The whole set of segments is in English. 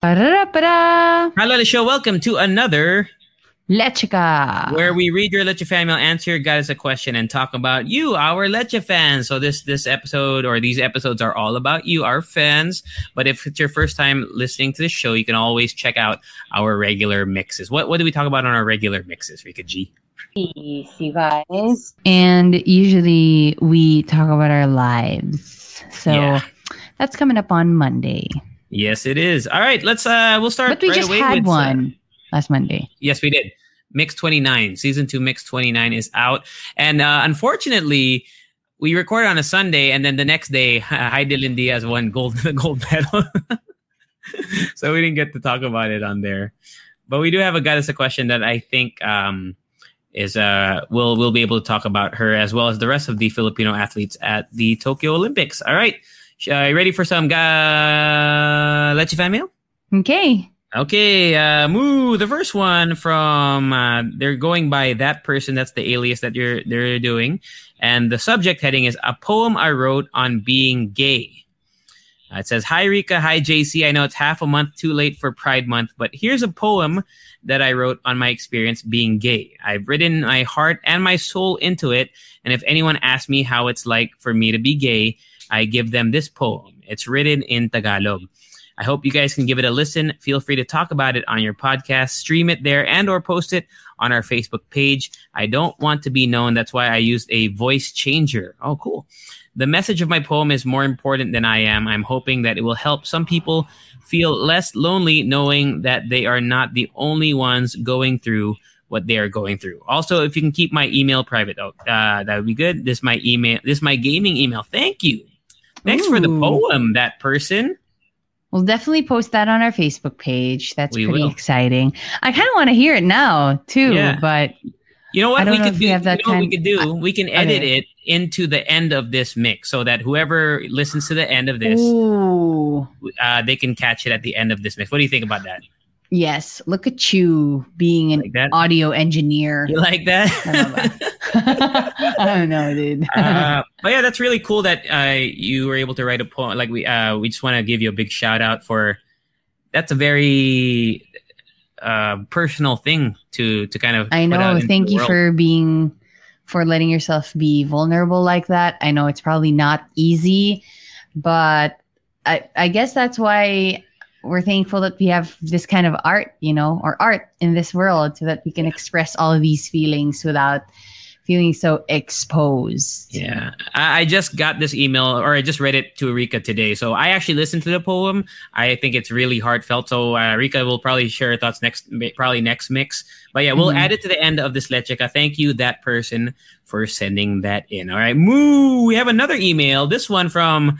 Ba-da-da-ba-da. Hello, the show. Welcome to another Leche Ka. where we read your Leche fan mail, answer your guys a question, and talk about you, our Leche fans. So this this episode or these episodes are all about you, our fans. But if it's your first time listening to the show, you can always check out our regular mixes. What what do we talk about on our regular mixes, Rika G? Peace, you guys. And usually we talk about our lives. So Yeah. that's coming up on Monday. Yes, it is. All right, let's uh we'll start. But we right just had uh, one last Monday. Yes, we did. Mix 29, season two, Mix 29 is out. And uh, unfortunately, we recorded on a Sunday, and then the next day, Hidilyn Diaz won gold, the gold medal. so we didn't get to talk about it on there. But we do have a Gatas a question that I think um, is uh we'll we'll be able to talk about her as well as the rest of the Filipino athletes at the Tokyo Olympics. All right. Are you ready for some ga Leche fan mail? Okay. Okay, uh, Moo, the first one from uh, they're going by that person. That's the alias that you're they're doing, and the subject heading is a poem I wrote on being gay. Uh, it says, "Hi Rika, hi JC. I know it's half a month too late for Pride Month, but here's a poem that I wrote on my experience being gay. I've written my heart and my soul into it, and if anyone asks me how it's like for me to be gay, I give them this poem. It's written in Tagalog." I hope you guys can give it a listen. Feel free to talk about it on your podcast, stream it there, and or post it on our Facebook page. I don't want to be known. That's why I used a voice changer. Oh, cool. The message of my poem is more important than I am. I'm hoping that it will help some people feel less lonely knowing that they are not the only ones going through what they are going through. Also, if you can keep my email private, oh, uh, that would be good. This is my email. This is my gaming email. Thank you. Thanks for the poem, that person. We'll definitely post that on our Facebook page. That's We pretty will. exciting. I kind of want to hear it now too, Yeah. but You know what we could do? we you know we could do? we can edit okay. it into the end of this mix so that whoever listens to the end of this, uh, they can catch it at the end of this mix. What do you think about that? Yes. Look at you being an Like audio engineer. You like that? I. I don't know, dude. uh, but yeah, that's really cool that uh, you were able to write a poem. Like we, uh, we just want to give you a big shout out for. That's a very uh, personal thing to to kind of. I know. Thank you world. for being for letting yourself be vulnerable like that. I know it's probably not easy, but I I guess that's why we're thankful that we have this kind of art, you know, or art in this world so that we can express all of these feelings without feeling so exposed. Yeah, I, I just got this email, or I just read it to Rika today. So I actually listened to the poem. I think it's really heartfelt. So uh, Rika will probably share her thoughts next, probably next mix. But yeah, we'll Mhm. add it to the end of this Leche Ka. Thank you, that person, for sending that in. All right, Moo. We have another email. This one from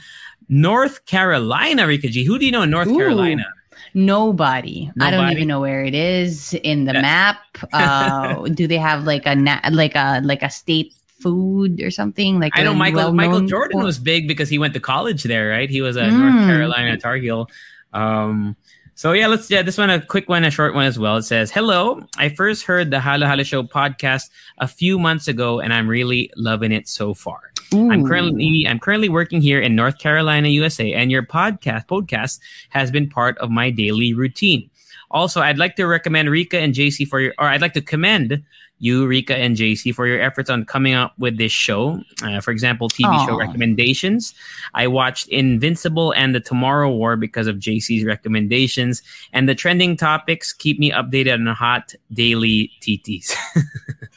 North Carolina, Rika G. Who do you know in North Ooh. Carolina? Nobody. I don't even know where it is in the Yeah. map. Uh, do they have like a na- like a like a state food or something? Like I know Michael Michael Jordan was big because he went to college there, right? He was a Mm. North Carolina Tar Heel. Um, so yeah, let's yeah, this one a quick one, a short one as well. It says, "Hello, I first heard the Halo Halo Show podcast a few months ago, and I'm really loving it so far. I'm currently I'm currently working here in North Carolina, USA, and your podcast podcast has been part of my daily routine. Also, I'd like to recommend Rika and JC for your, or I'd like to commend you, Rika and JC, for your efforts on coming up with this show. Uh, for example, TV show recommendations. I watched Invincible and The Tomorrow War because of JC's recommendations, and the trending topics keep me updated on hot daily TTs.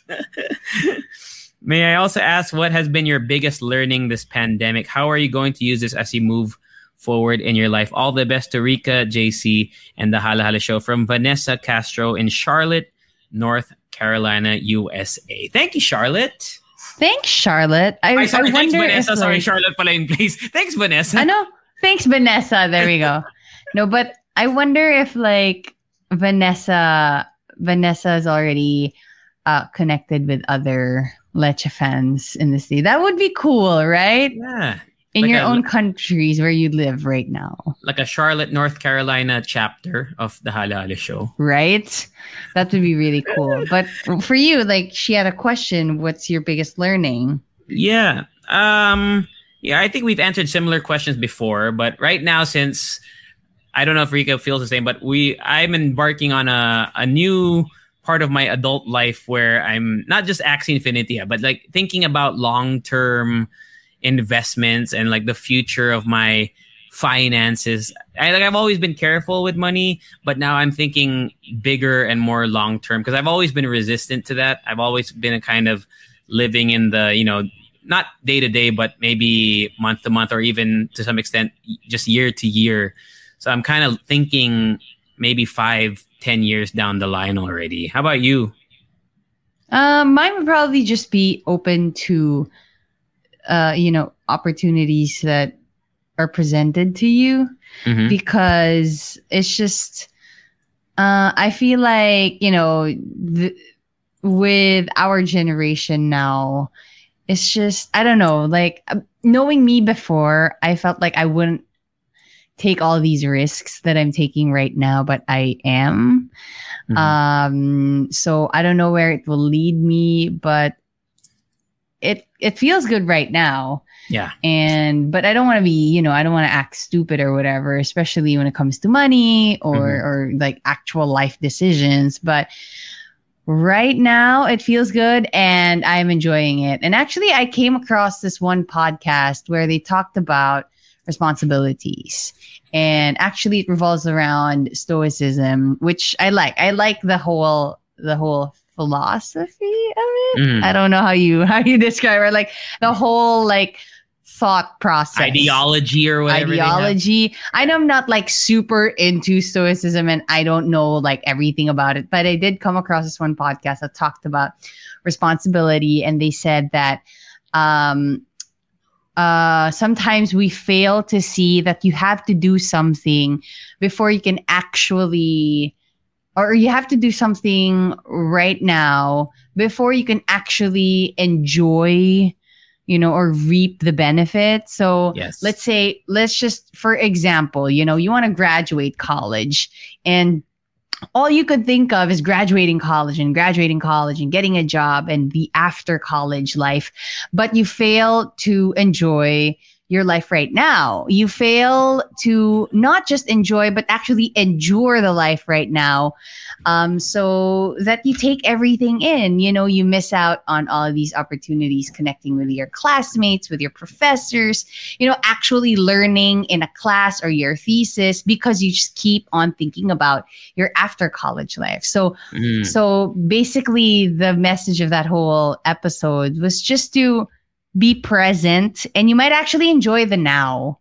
May I also ask what has been your biggest learning this pandemic? How are you going to use this as you move forward in your life? All the best to Rika, JC, and the Halo Halo Show from Vanessa Castro in Charlotte, North Carolina, USA. Thank you, Charlotte. Thanks, Charlotte. I, Ay, sorry, I thanks, wonder Vanessa. if, Sorry, like- Charlotte pala in place. Thanks, Vanessa. I know. Thanks, Vanessa. There we go. No, but I wonder if like Vanessa Vanessa is already uh, connected with other Leche fans in the city. That would be cool, right? Yeah. In Like your a- own countries where you live right now, Like a Charlotte, North Carolina chapter of the Halo Halo show. right? That would be really cool. But for you, like she had a question, what's your biggest learning? Yeah. Um yeah, I think we've answered similar questions before, but right now since I don't know if Rico feels the same, but we I'm embarking on a a new part of my adult life where I'm not just Axie Infinity, but like thinking about long-term investments and like the future of my finances. I like I've always been careful with money, but now I'm thinking bigger and more long term because I've always been resistant to that. I've always been a kind of living in the, you know, not day to day, but maybe month to month or even to some extent just year to year. So I'm kind of thinking maybe five, ten years down the line already. How about you? Um, mine would probably just be open to, uh, you know, opportunities that are presented to you Mhm. because it's just, uh, I feel like you know, th- with our generation now, it's just I don't know, like uh, knowing me before, I felt like I wouldn't take all these risks that I'm taking right now, but I am. Mhm. Um, so I don't know where it will lead me, but it it feels good right now. yeah. And but I don't want to be, you know, I don't want to act stupid or whatever, especially when it comes to money or Mhm. or like actual life decisions. But right now it feels good and I'm enjoying it. And actually I came across this one podcast where they talked about responsibilities. And actually it revolves around stoicism, which I like. I like the whole the whole philosophy of it. Mhm. I don't know how you how you describe it. Like the whole like thought process. Ideology or whatever. Ideology. I know I'm not like super into stoicism and I don't know like everything about it, but I did come across this one podcast that talked about responsibility and they said that um uh sometimes we fail to see that you have to do something before you can actually or you have to do something right now before you can actually enjoy you know or reap the benefits so Yes. let's say let's just for example you know you want to graduate college and all you could think of is graduating college and graduating college and getting a job and the after college life but you fail to enjoy your life right now. You fail to not just enjoy but actually endure the life right now. Um, so that you take everything in you know you miss out on all of these opportunities connecting with your classmates with your professors you know actually learning in a class or your thesis because you just keep on thinking about your after college life. So Mhm. so basically the message of that whole episode was just to be present and you might actually enjoy the now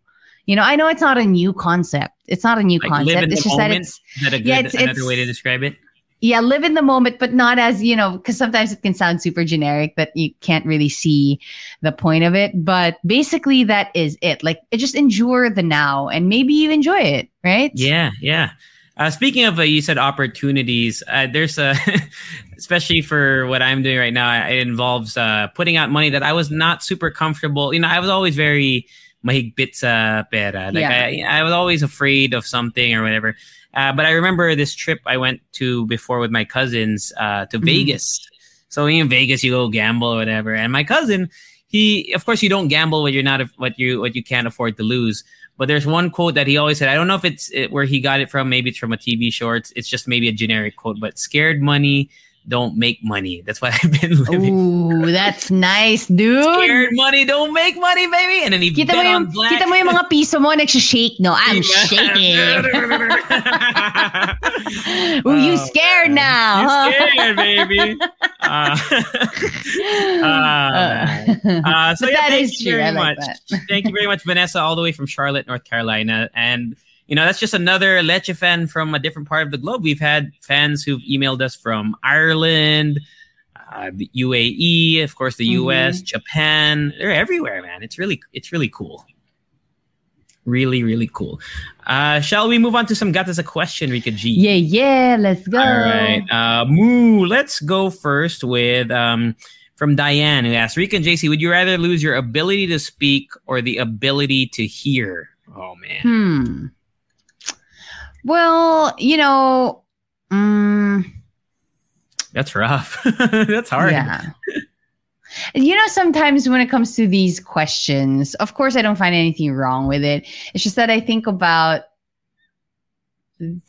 you know i know it's not a new concept it's not a new Like, concept it's just that it's Is that a good Yeah, it's- another it's- way to describe it? yeah, live in the moment, but not as, you know, because sometimes it can sound super generic that you can't really see the point of it. But basically, that is it. Like, just endure the now and maybe you enjoy it, right? Yeah, yeah. Uh, speaking of, uh, you said opportunities. Uh, there's a, especially for what I'm doing right now, it involves uh, putting out money that I was not super comfortable. You know, I was always very mahigpit sa pera. Like I, I was always afraid of something or whatever. Uh, but I remember this trip I went to before with my cousins uh, to Mhm. Vegas. So in Vegas, you go gamble or whatever. And my cousin, he, of course, you don't gamble what you're not what you what you can't afford to lose. But there's one quote that he always said. I don't know if it's it, where he got it from. Maybe it's from a TV show. It's, it's just maybe a generic quote. But scared money don't make money. That's why I've been living. Ooh, that's nice, dude. Scared money don't make money, baby. And then he Kita bet mo, on yung, black. kita mo yung mga piso mo, nagsishake, no? I'm shaking. Ooh, you Oh, scared now, huh? You scared, baby. Uh, man. Uh, so yeah, that thank is you true. very like much. that. thank you very much, Vanessa, all the way from Charlotte, North Carolina. And you know, that's just another Leche fan from a different part of the globe. We've had fans who've emailed us from Ireland, uh, the UAE, of course, the Mhm. US, Japan. They're everywhere, man. It's really, it's really cool. Really, really cool. Uh, shall we move on to some Gatas a question, Rika G? Yeah, yeah, let's go. All right. Uh, Moo, let's go first with um, from Diane who asked Rika and JC, would you rather lose your ability to speak or the ability to hear? Oh man. Hmm. Well, you know, mm, That's rough. That's hard. Yeah. You know, sometimes when it comes to these questions, of course, I don't find anything wrong with it. It's just that I think about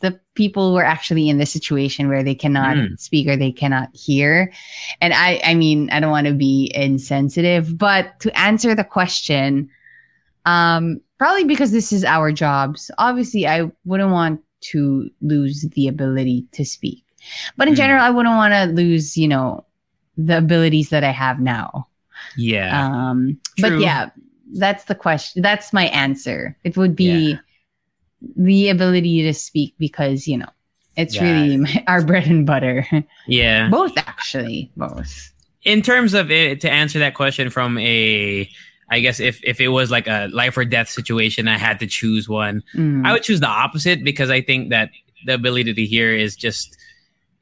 the people who are actually in the situation where they cannot Mm. speak or they cannot hear. And I, I mean, I don't want to be insensitive, but to answer the question, um, probably because this is our jobs. Obviously, I wouldn't want to lose the ability to speak. But in Mm. general, I wouldn't want to lose, you know, the abilities that I have now. Yeah. Um, True. but yeah, that's the question. That's my answer. It would be Yeah. the ability to speak because, you know, it's Yeah. really my, our bread and butter. yeah. both, actually, both. in terms of it, to answer that question from a i guess if if it was like a life or death situation i had to choose one Mm. i would choose the opposite because i think that the ability to hear is just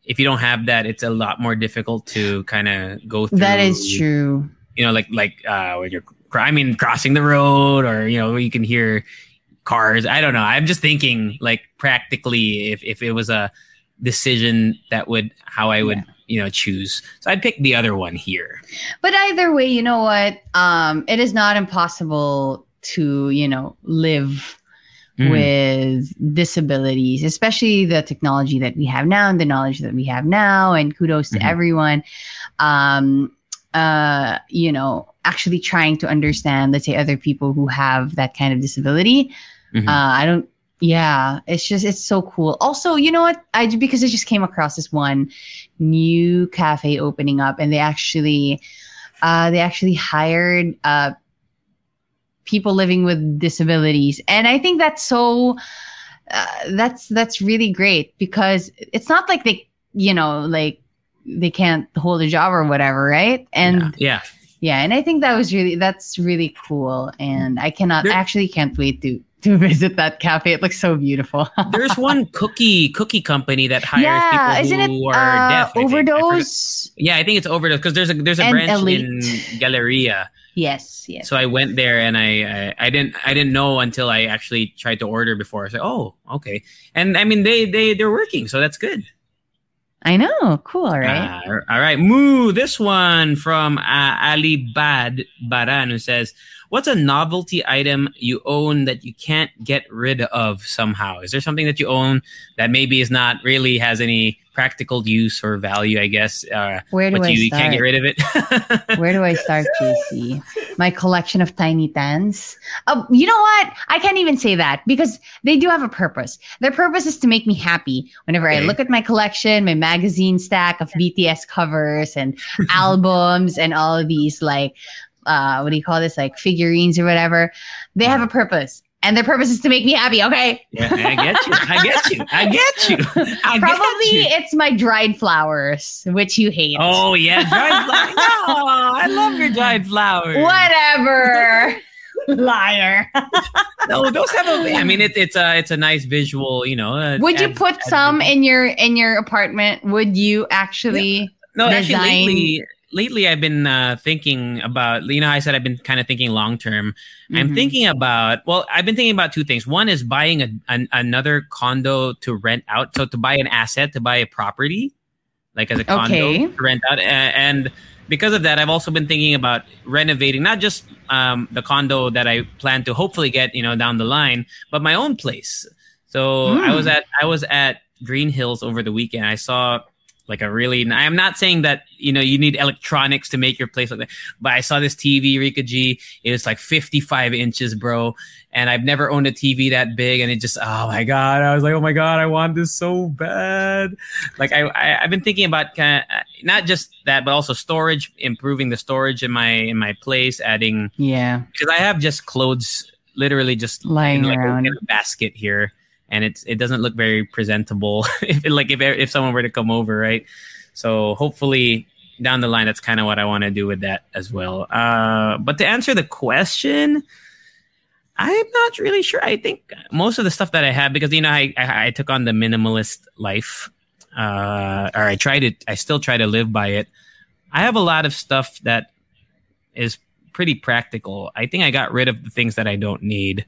if you don't have that it's a lot more difficult to kind of go through that is true. you know like like uh when you're i mean crossing the road or you know you can hear cars i don't know i'm just thinking like practically if if it was a decision that would how i would you know choose so i'd pick the other one here But either way, you know what? Um, it is not impossible to, you know, live Mm. with disabilities, especially the technology that we have now and the knowledge that we have now. And kudos to Mhm. everyone. Um, uh, you know, actually trying to understand, let's say, other people who have that kind of disability. Mhm. Uh, I don't. Yeah, it's just it's so cool. Also, you know what? I because I just came across this one new cafe opening up, and they actually, uh, they actually hired uh people living with disabilities, and I think that's so. Uh, that's that's really great because it's not like they, you know, like they can't hold a job or whatever, right? And yeah. yeah, and I think that was really that's really cool, and I cannot There- actually can't wait to to visit that cafe. It looks so beautiful. There's one cookie cookie company that hires yeah, people isn't who it are uh, deaf. I think. I overdose? Yeah, I think it's overdose because there's a there's a And branch Elite. in Galleria. Yes, yes. So I went there and I, I I didn't I didn't know until I actually tried to order before. I said, oh, okay. And I mean they they they're working, so that's good. I know. Cool. All right. Uh, all right. Moo. This one from uh, Ali Bad Baran who says, "What's a novelty item you own that you can't get rid of somehow? Is there something that you own that maybe is not really has any practical use or value? I guess, uh, Where do but I you, you can't get rid of it. Where do I start, JC? My collection of TinyTANs. Oh, you know what? I can't even say that because they do have a purpose. Their purpose is to make me happy. Whenever I look at my collection, my magazine stack of BTS covers and albums and all of these like uh what do you call this? Like figurines or whatever. They have a purpose. And their purpose is to make me happy, okay? yeah, I get you. I get you. I get you. I Probably Get you. it's my dried flowers, which you hate. Oh yeah, dried flowers. No, I love your dried flowers. Whatever. Liar. No, those have a. I mean, it, it's a it's a nice visual. You know. uh, Would you put some in your in your apartment? Would you actually? No, actually, lately, lately I've been uh, thinking about. You know, I said I've been kind of thinking long term. I'm Mhm. thinking about. Well, I've been thinking about two things. One is buying a, an, another condo to rent out. So to buy an asset, to buy a property, like as a condo Okay. to rent out, and because of that, I've also been thinking about renovating not just um, the condo that I plan to hopefully get, you know, down the line, but my own place. So I Mm. was at I was at Green Hills over the weekend. I saw like a really. I'm not saying that you know you need electronics to make your place like that, but I saw this TV Rika G. It was like 55 inches, bro, and I've never owned a TV that big, and it just oh my god, I was like oh my god, I want this so bad. Like I, I I've been thinking about kind of uh, not just that, but also storage, improving the storage in my in my place, adding Yeah, because I have just clothes literally just Lying in like around. in a basket here, and it's it doesn't look very presentable. if like if if someone were to come over, right? So hopefully down the line, that's kind of what I want to do with that as well. Uh, but to answer the question, I'm not really sure. I think most of the stuff that I have, because you know, I I, I took on the minimalist life, uh, or I tried it. I still try to live by it. I have a lot of stuff that is pretty practical. I think I got rid of the things that I don't need.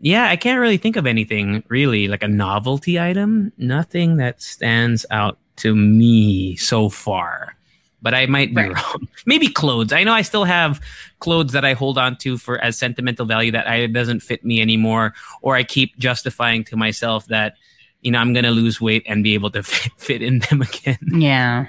Yeah, I can't really think of anything really like a novelty item. Nothing that stands out to me so far but I might be right. wrong. Maybe clothes. I know I still have clothes that I hold on to for as sentimental value that I doesn't fit me anymore, or I keep justifying to myself that you know I'm gonna lose weight and be able to fit, fit in them again. Yeah.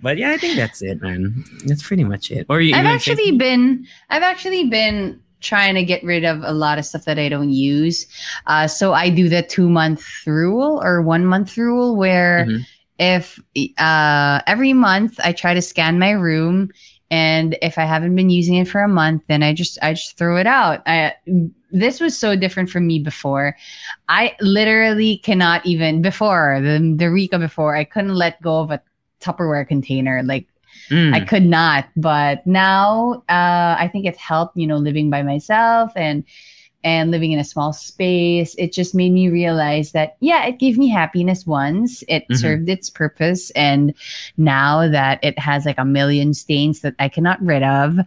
But yeah, I think that's it, man. That's pretty much it. Or you, I've actually been, I've actually been trying to get rid of a lot of stuff that I don't use. Uh, so I do the two month rule or one month rule where. Mm-hmm if uh, every month I try to scan my room and if I haven't been using it for a month, then I just I just throw it out. I, this was so different from me before. I literally cannot even before the the Rika before I couldn't let go of a Tupperware container. Like mm. I could not. But now uh, I think it's helped. You know, living by myself and and living in a small space, it just made me realize that, yeah, it gave me happiness once. It mm-hmm. served its purpose. And now that it has like a million stains that I cannot rid of,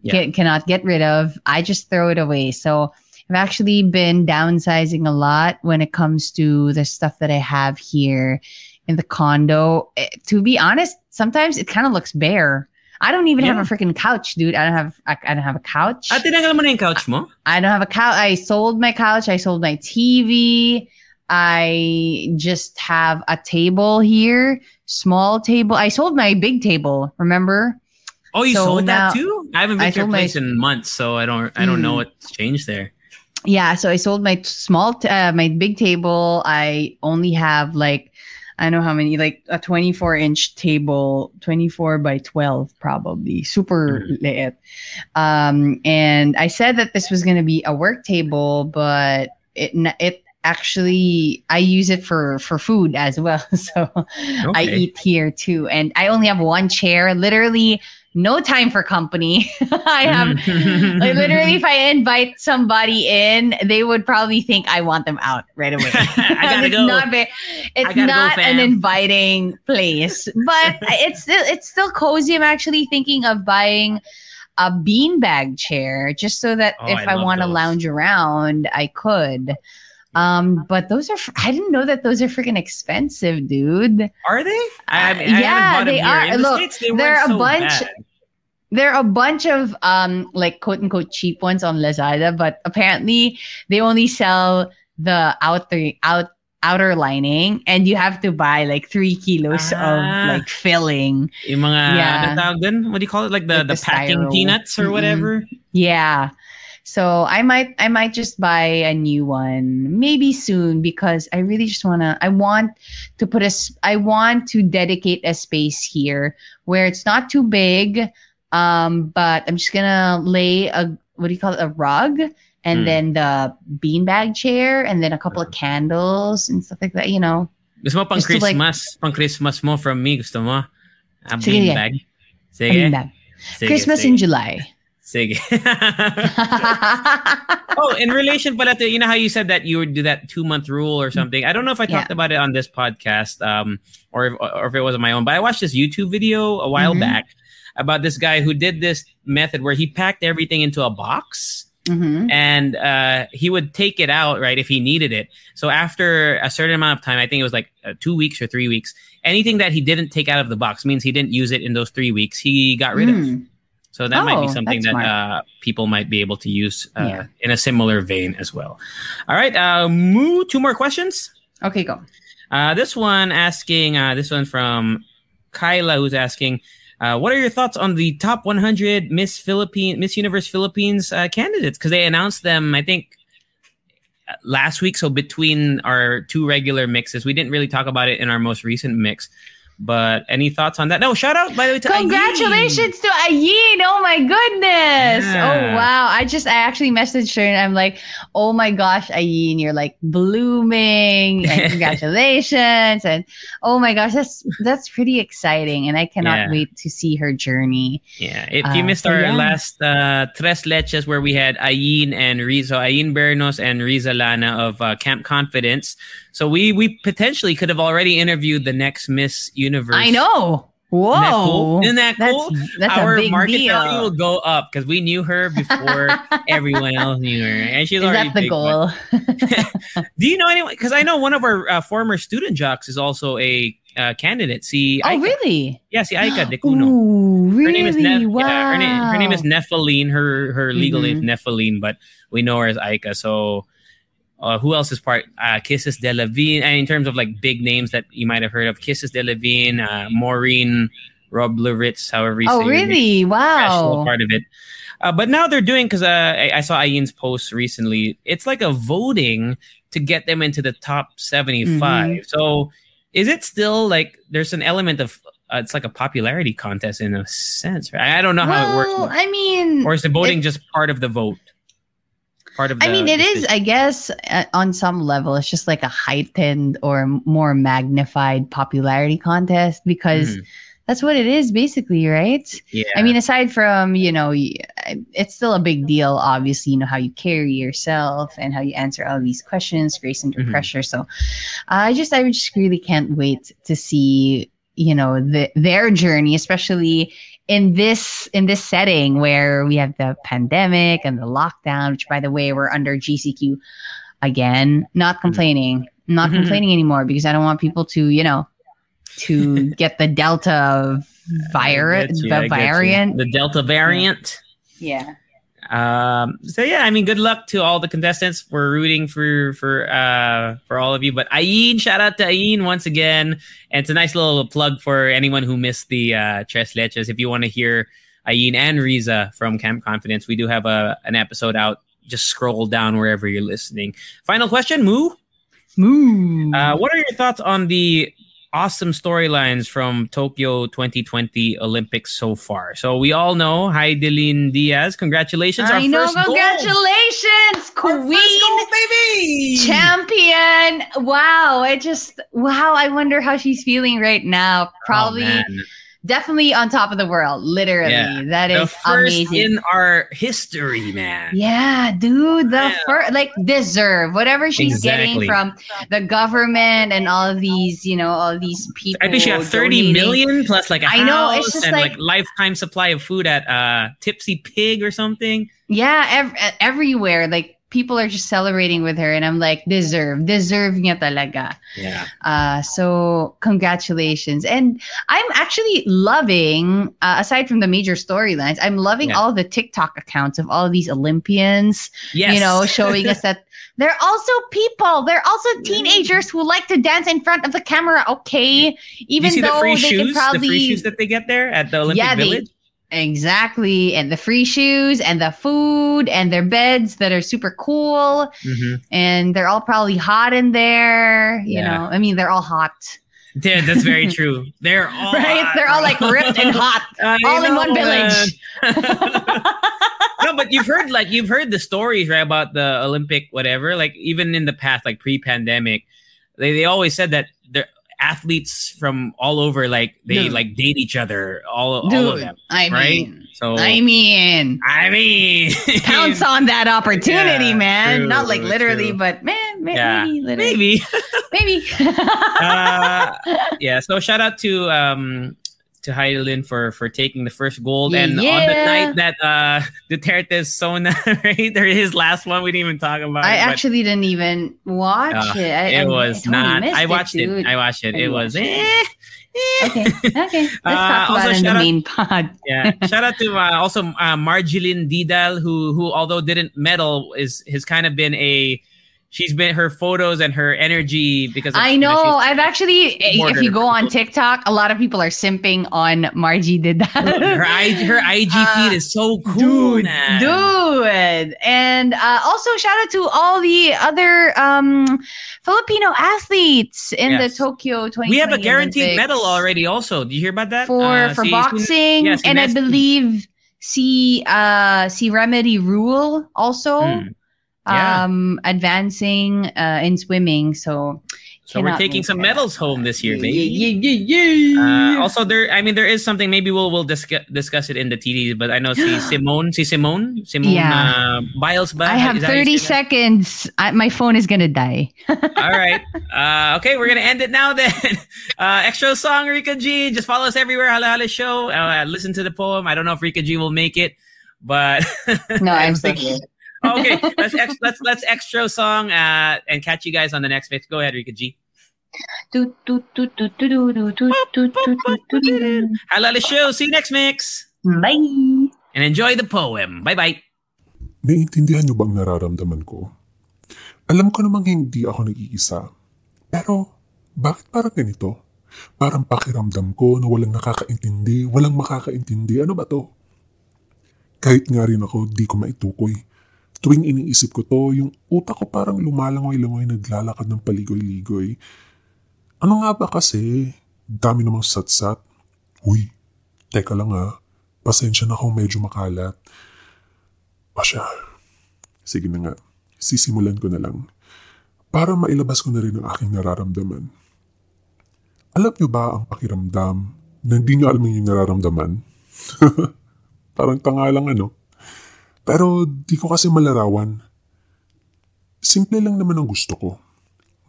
yeah. get, cannot get rid of, I just throw it away. So I've actually been downsizing a lot when it comes to the stuff that I have here in the condo. It, eh, to be honest, sometimes it kind of looks bare. I don't even yeah. have a freaking couch, dude. I don't have I, I don't have a couch. Ah, tinanggal mo na yung couch mo? I, I don't have a couch. I sold my couch. I sold my TV. I just have a table here, small table. I sold my big table. Remember? Oh, you so sold now, that too? I haven't been I to your place my, in months, so I don't I don't mm, know hmm. what's changed there. Yeah, so I sold my small, t- uh, my big table. I only have like I know how many, like a 24 inch table, 24 by 12, probably super mm Um, and I said that this was going to be a work table, but it, it actually, I use it for, for food as well. So okay. I eat here too. And I only have one chair, literally no time for company. I have like literally if I invite somebody in, they would probably think I want them out right away. I gotta it's go. Not very, it's not go, an inviting place, but it's still it's still cozy. I'm actually thinking of buying a beanbag chair just so that oh, if I, I want to lounge around, I could. Um, but those are fr- I didn't know that those are freaking expensive, dude. Are they? I mean, yeah, they are. The Look, States, they they're a bunch. Bad. There are a bunch of um like quote unquote cheap ones on Lazada, but apparently they only sell the outer out outer lining and you have to buy like three kilos ah, of like filling. Yung mga, yeah. what do you call it? Like the, like the, the packing peanuts or mm-hmm. whatever? Yeah. So I might I might just buy a new one maybe soon because I really just wanna I want to put a I want to dedicate a space here where it's not too big, um, but I'm just gonna lay a what do you call it a rug and mm. then the beanbag chair and then a couple of candles and stuff like that. You know. Gusto mo pang Christmas, like, pang Christmas mo from me, gusto mo? A beanbag. Sige. Sige, Christmas sige. in July. Sige. oh, in relation pala to, you know how you said that you would do that two month rule or something. I don't know if I talked yeah. about it on this podcast um, or, if, or if it was on my own, but I watched this YouTube video a while mm-hmm. back about this guy who did this method where he packed everything into a box. Mm-hmm. And uh, he would take it out, right, if he needed it. So after a certain amount of time, I think it was like uh, two weeks or three weeks, anything that he didn't take out of the box means he didn't use it in those three weeks, he got rid mm. of. So that oh, might be oh, something that uh, people might be able to use uh, yeah. in a similar vein as well. All right, uh, Moo, two more questions. Okay, go. Uh, this one asking, uh, this one from Kyla, who's asking, uh, what are your thoughts on the top 100 Miss Philippine, Miss Universe Philippines uh, candidates? Because they announced them, I think, last week. So between our two regular mixes, we didn't really talk about it in our most recent mix. But any thoughts on that? No, shout out by the way to Ayin. Congratulations to Ayin! Oh my goodness! Yeah. Oh wow! I just I actually messaged her and I'm like, oh my gosh, Ayin, you're like blooming and congratulations! and oh my gosh, that's that's pretty exciting, and I cannot Yeah. wait to see her journey. Yeah, if Uh, you missed so our yeah. last uh, Tres Leches where we had Ayin and Riza, Ayin Bernos and Riza Lana of uh, Camp Confidence. So we we potentially could have already interviewed the next Miss Universe. I know. Whoa! Isn't that cool? Isn't that That's- cool? That's, Our a big market deal. value will go up because we knew her before everyone else knew her, and she's Is already that the goal? Do you know anyone? Because I know one of our uh, former student jocks is also a uh, candidate. See, oh, Aika. really? Yeah, see, Aika de Cuno. Ooh, really? Her name is Nef- wow. yeah, her, name, her name is Nephaline. Her her legal name is Mhm. But we know her as Aika. So, uh, who else is part? Uh, Kisses de. And in terms of like big names that you might have heard of, Kisses de uh, Maureen Wroblewitz, however you Oh, say name. really? Wow. part of it. Uh, but now they're doing because uh, I, I saw Ayin's post recently. It's like a voting to get them into the top 75. Mm-hmm. So is it still like there's an element of uh, it's like a popularity contest in a sense, right? I don't know how it Well, works. I mean, Or is the voting just part of the vote? Part of the I mean, it is? I guess, uh, on some level, it's just like a heightened or more magnified popularity contest because Mhm. that's what it is, basically, right? Yeah. I mean, aside from, you know, it's still a big deal, obviously, you know, how you carry yourself and how you answer all these questions, grace under Mhm. pressure. So I just, I just really can't wait to see, you know, the, their journey, especially in this in this setting where we have the pandemic and the lockdown which by the way we're under gcq again not complaining not Mhm. complaining anymore because i don't want people to you know to get the delta virus you, the variant. The Delta variant. yeah Um, so yeah, I mean, good luck to all the contestants. We're rooting for for uh for all of you. But Ayin, shout out to Ayin once again, and it's a nice little plug for anyone who missed the uh, Tres Leches. If you want to hear Ayin and Riza from Camp Confidence, we do have a an episode out. Just scroll down wherever you're listening. Final question, Moo. Moo. Uh, what are your thoughts on the awesome storylines from Tokyo 2020 Olympics so far? So we all know Hidilyn Diaz. Congratulations, our i know first gold. congratulations Our queen first gold, baby! champion wow i just wow i wonder how she's feeling right now Oh, probably man. Definitely on top of the world literally Yeah. that the first amazing in our history, man. yeah dude the Yeah. first like deserve whatever she's getting from the government and all of these you know all these people I think she got 30 donating. million plus like a I know, it's house just and like, like- lifetime supply of food at uh Tipsy Pig or something. yeah ev- everywhere like people are just celebrating with her and i'm like deserve deserve niya talaga Yeah. Uh, so congratulations. And I'm actually loving, uh, aside from the major storylines, I'm loving Yeah. all the TikTok accounts of all of these Olympians, Yes. you know, showing us that they're also people. They're also teenagers who like to dance in front of the camera. Okay. Even the though free they shoes, can probably. the free shoes that they get there at the Olympic Yeah, they- Village. Exactly. And the free shoes and the food and their beds that are super cool. Mhm. And they're all probably hot in there. You Yeah. know, I mean, they're all hot. Yeah, that's very true. They're all right? They're all like ripped and hot, all in one village. no, but you've heard like you've heard the stories right about the Olympic whatever. Like even in the past, like pre-pandemic, they they always said that they're athletes from all over. Like they Dude. like date each other. All all of them, I right? mean, So I mean, I mean, pounce on that opportunity, Yeah, man. true, Not like literally, true. but man, ma- Yeah, maybe literally, maybe. maybe. uh, yeah. So shout out to um to Hidilyn for for taking the first gold, and on the night that uh Duterte's Sona, right, there his last one, we didn't even talk about. I it, but, actually didn't even watch uh, it. I, it was I not. I watched it. dude. I watched it. I It was. Eh, eh. okay, okay. Let's Uh, talk also about it in the out- main pod. Yeah. Shout out to uh, also uh, Margielyn Didal, who who although didn't medal, is has kind of been a. She's been her photos and her energy because I know. I've actually, if you go on TikTok, a lot of people are simping on Margie Didal. her I, her IG Uh, feed is so cool, dude, man. dude. And uh, also shout out to all the other um, Filipino athletes in the Tokyo 2020 We have a guaranteed Olympics medal already. Also, do you hear about that? for Uh, for boxing, yeah, si and I believe see uh see Remedy Rule also Hmm. Yeah. um advancing uh in swimming. So So we're taking some medals home this year, Yeah, baby. yeah, yeah, yeah. Uh, also, there. I mean, there is something. Maybe we'll we'll discuss discuss it in the TD. But I know si Simone, si Simone, Simone Yeah. uh, Biles. Ba? I have Is that how you 30 seconds. I, my phone is gonna die. All right. Uh, okay, we're gonna end it now. Then, uh, extra song, Rika G. Just follow us everywhere. Halo Halo Show. Uh, listen to the poem. I don't know if Rika G will make it, but No, I'm here. okay, let's ex- let's let's extra song uh, and catch you guys on the next mix. Go ahead, Rika G. Halal show. See you next mix. Bye. And enjoy the poem. Bye bye. Naiintindihan niyo ba ang nararamdaman ko? Alam ko namang hindi ako nag-iisa. Pero bakit parang ganito? Parang pakiramdam ko na walang nakakaintindi, walang makakaintindi. Ano ba to? Kahit nga rin ako, di ko maitukoy Tuwing iniisip ko to, yung utak ko parang lumalangoy-langoy naglalakad ng paligoy-ligoy. Ano nga ba kasi? Dami namang satsat. Uy, teka lang ha. Pasensya na kung medyo makalat. Pasya. Sige na nga. Sisimulan ko na lang. Para mailabas ko na rin ang aking nararamdaman. Alam niyo ba ang pakiramdam na hindi niyo alam yung nararamdaman? Parang tanga lang ano. Pero di ko kasi malarawan. Simple lang naman ang gusto ko.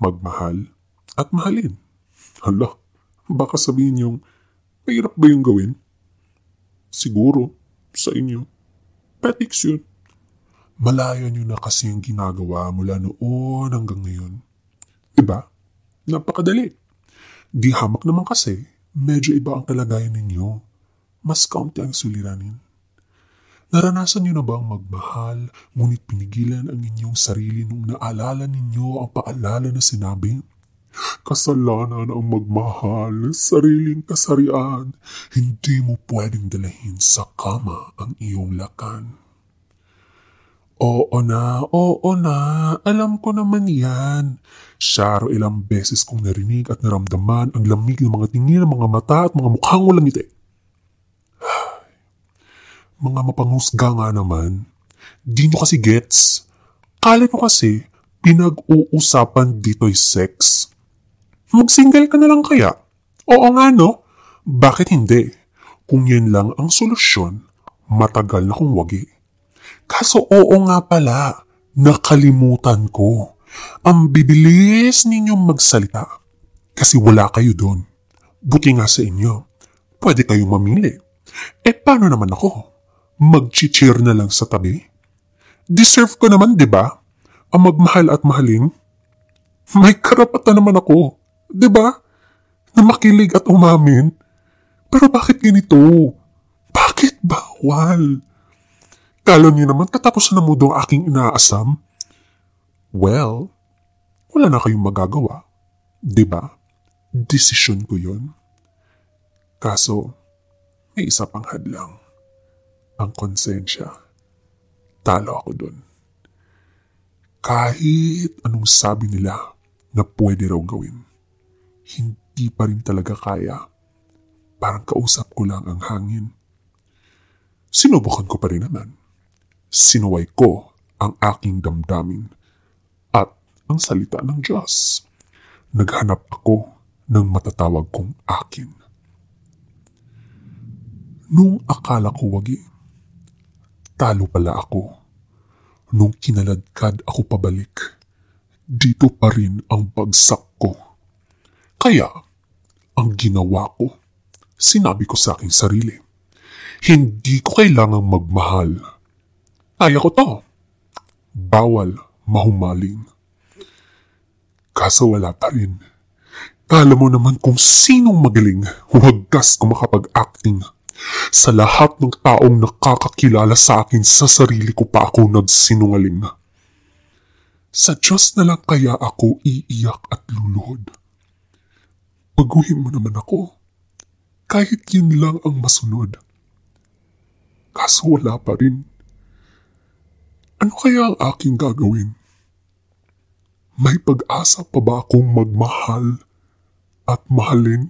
Magmahal at mahalin. Hala, baka sabihin yung, mahirap ba yung gawin? Siguro, sa inyo. Petics yun. Malayo nyo na kasi yung ginagawa mula noon hanggang ngayon. Diba? Napakadali. Di hamak naman kasi, medyo iba ang kalagayan ninyo. Mas kaunti ang suliranin. Naranasan nyo na ba ang magmahal, ngunit pinigilan ang inyong sarili nung naalala ninyo ang paalala na sinabi? Kasalanan ang magmahal, sariling kasarian. Hindi mo pwedeng dalahin sa kama ang iyong lakan. Oo na, oo na, alam ko naman yan. Syaro ilang beses kong narinig at naramdaman ang lamig ng mga tingin ng mga mata at mga mukhang walang ngiti. Mga mapanghusga nga naman. Di nyo kasi gets. Kala nyo kasi pinag-uusapan dito'y sex. Mag-single ka na lang kaya? Oo nga no? Bakit hindi? Kung yan lang ang solusyon, matagal na kong wagi. Kaso oo nga pala, nakalimutan ko. Ang bibilis ninyong magsalita. Kasi wala kayo doon. Buti nga sa inyo. Pwede kayong mamili. Eh paano naman ako? Mag-cheer na lang sa tabi? Deserve ko naman, di ba? Ang magmahal at mahalin. May karapatan naman ako. Di ba? Na makilig at umamin. Pero bakit ganito? Bakit bawal? Kala niyo naman tatapos na mo ang aking inaasam? Well, wala na kayong magagawa. Di ba? Desisyon ko yon. Kaso, may isa pang hadlang. Ang konsensya. Talo ako dun. Kahit anong sabi nila na pwede raw gawin, hindi pa rin talaga kaya. Parang kausap ko lang ang hangin. Sinubukan ko pa rin naman. Sinuway ko ang aking damdamin at ang salita ng Diyos. Naghanap ako ng matatawag kong akin. Nung akala ko wagi, talo pala ako. Nung kinaladkad ako pabalik, dito pa rin ang bagsak ko. Kaya, ang ginawa ko, sinabi ko sa aking sarili, hindi ko kailangang magmahal. Kaya ko to. Bawal mahumaling. Kaso wala pa rin. Kala mo naman kung sinong magaling, wagas ko makapag-acting. Sa lahat ng taong nakakakilala sa akin sa sarili ko pa ako nagsinungaling. Sa Diyos na lang kaya ako iiyak at luluhod. Paguhin mo naman ako. Kahit yun lang ang masunod. Kaso wala pa rin. Ano kaya ang aking gagawin? May pag-asa pa ba akong magmahal at mahalin?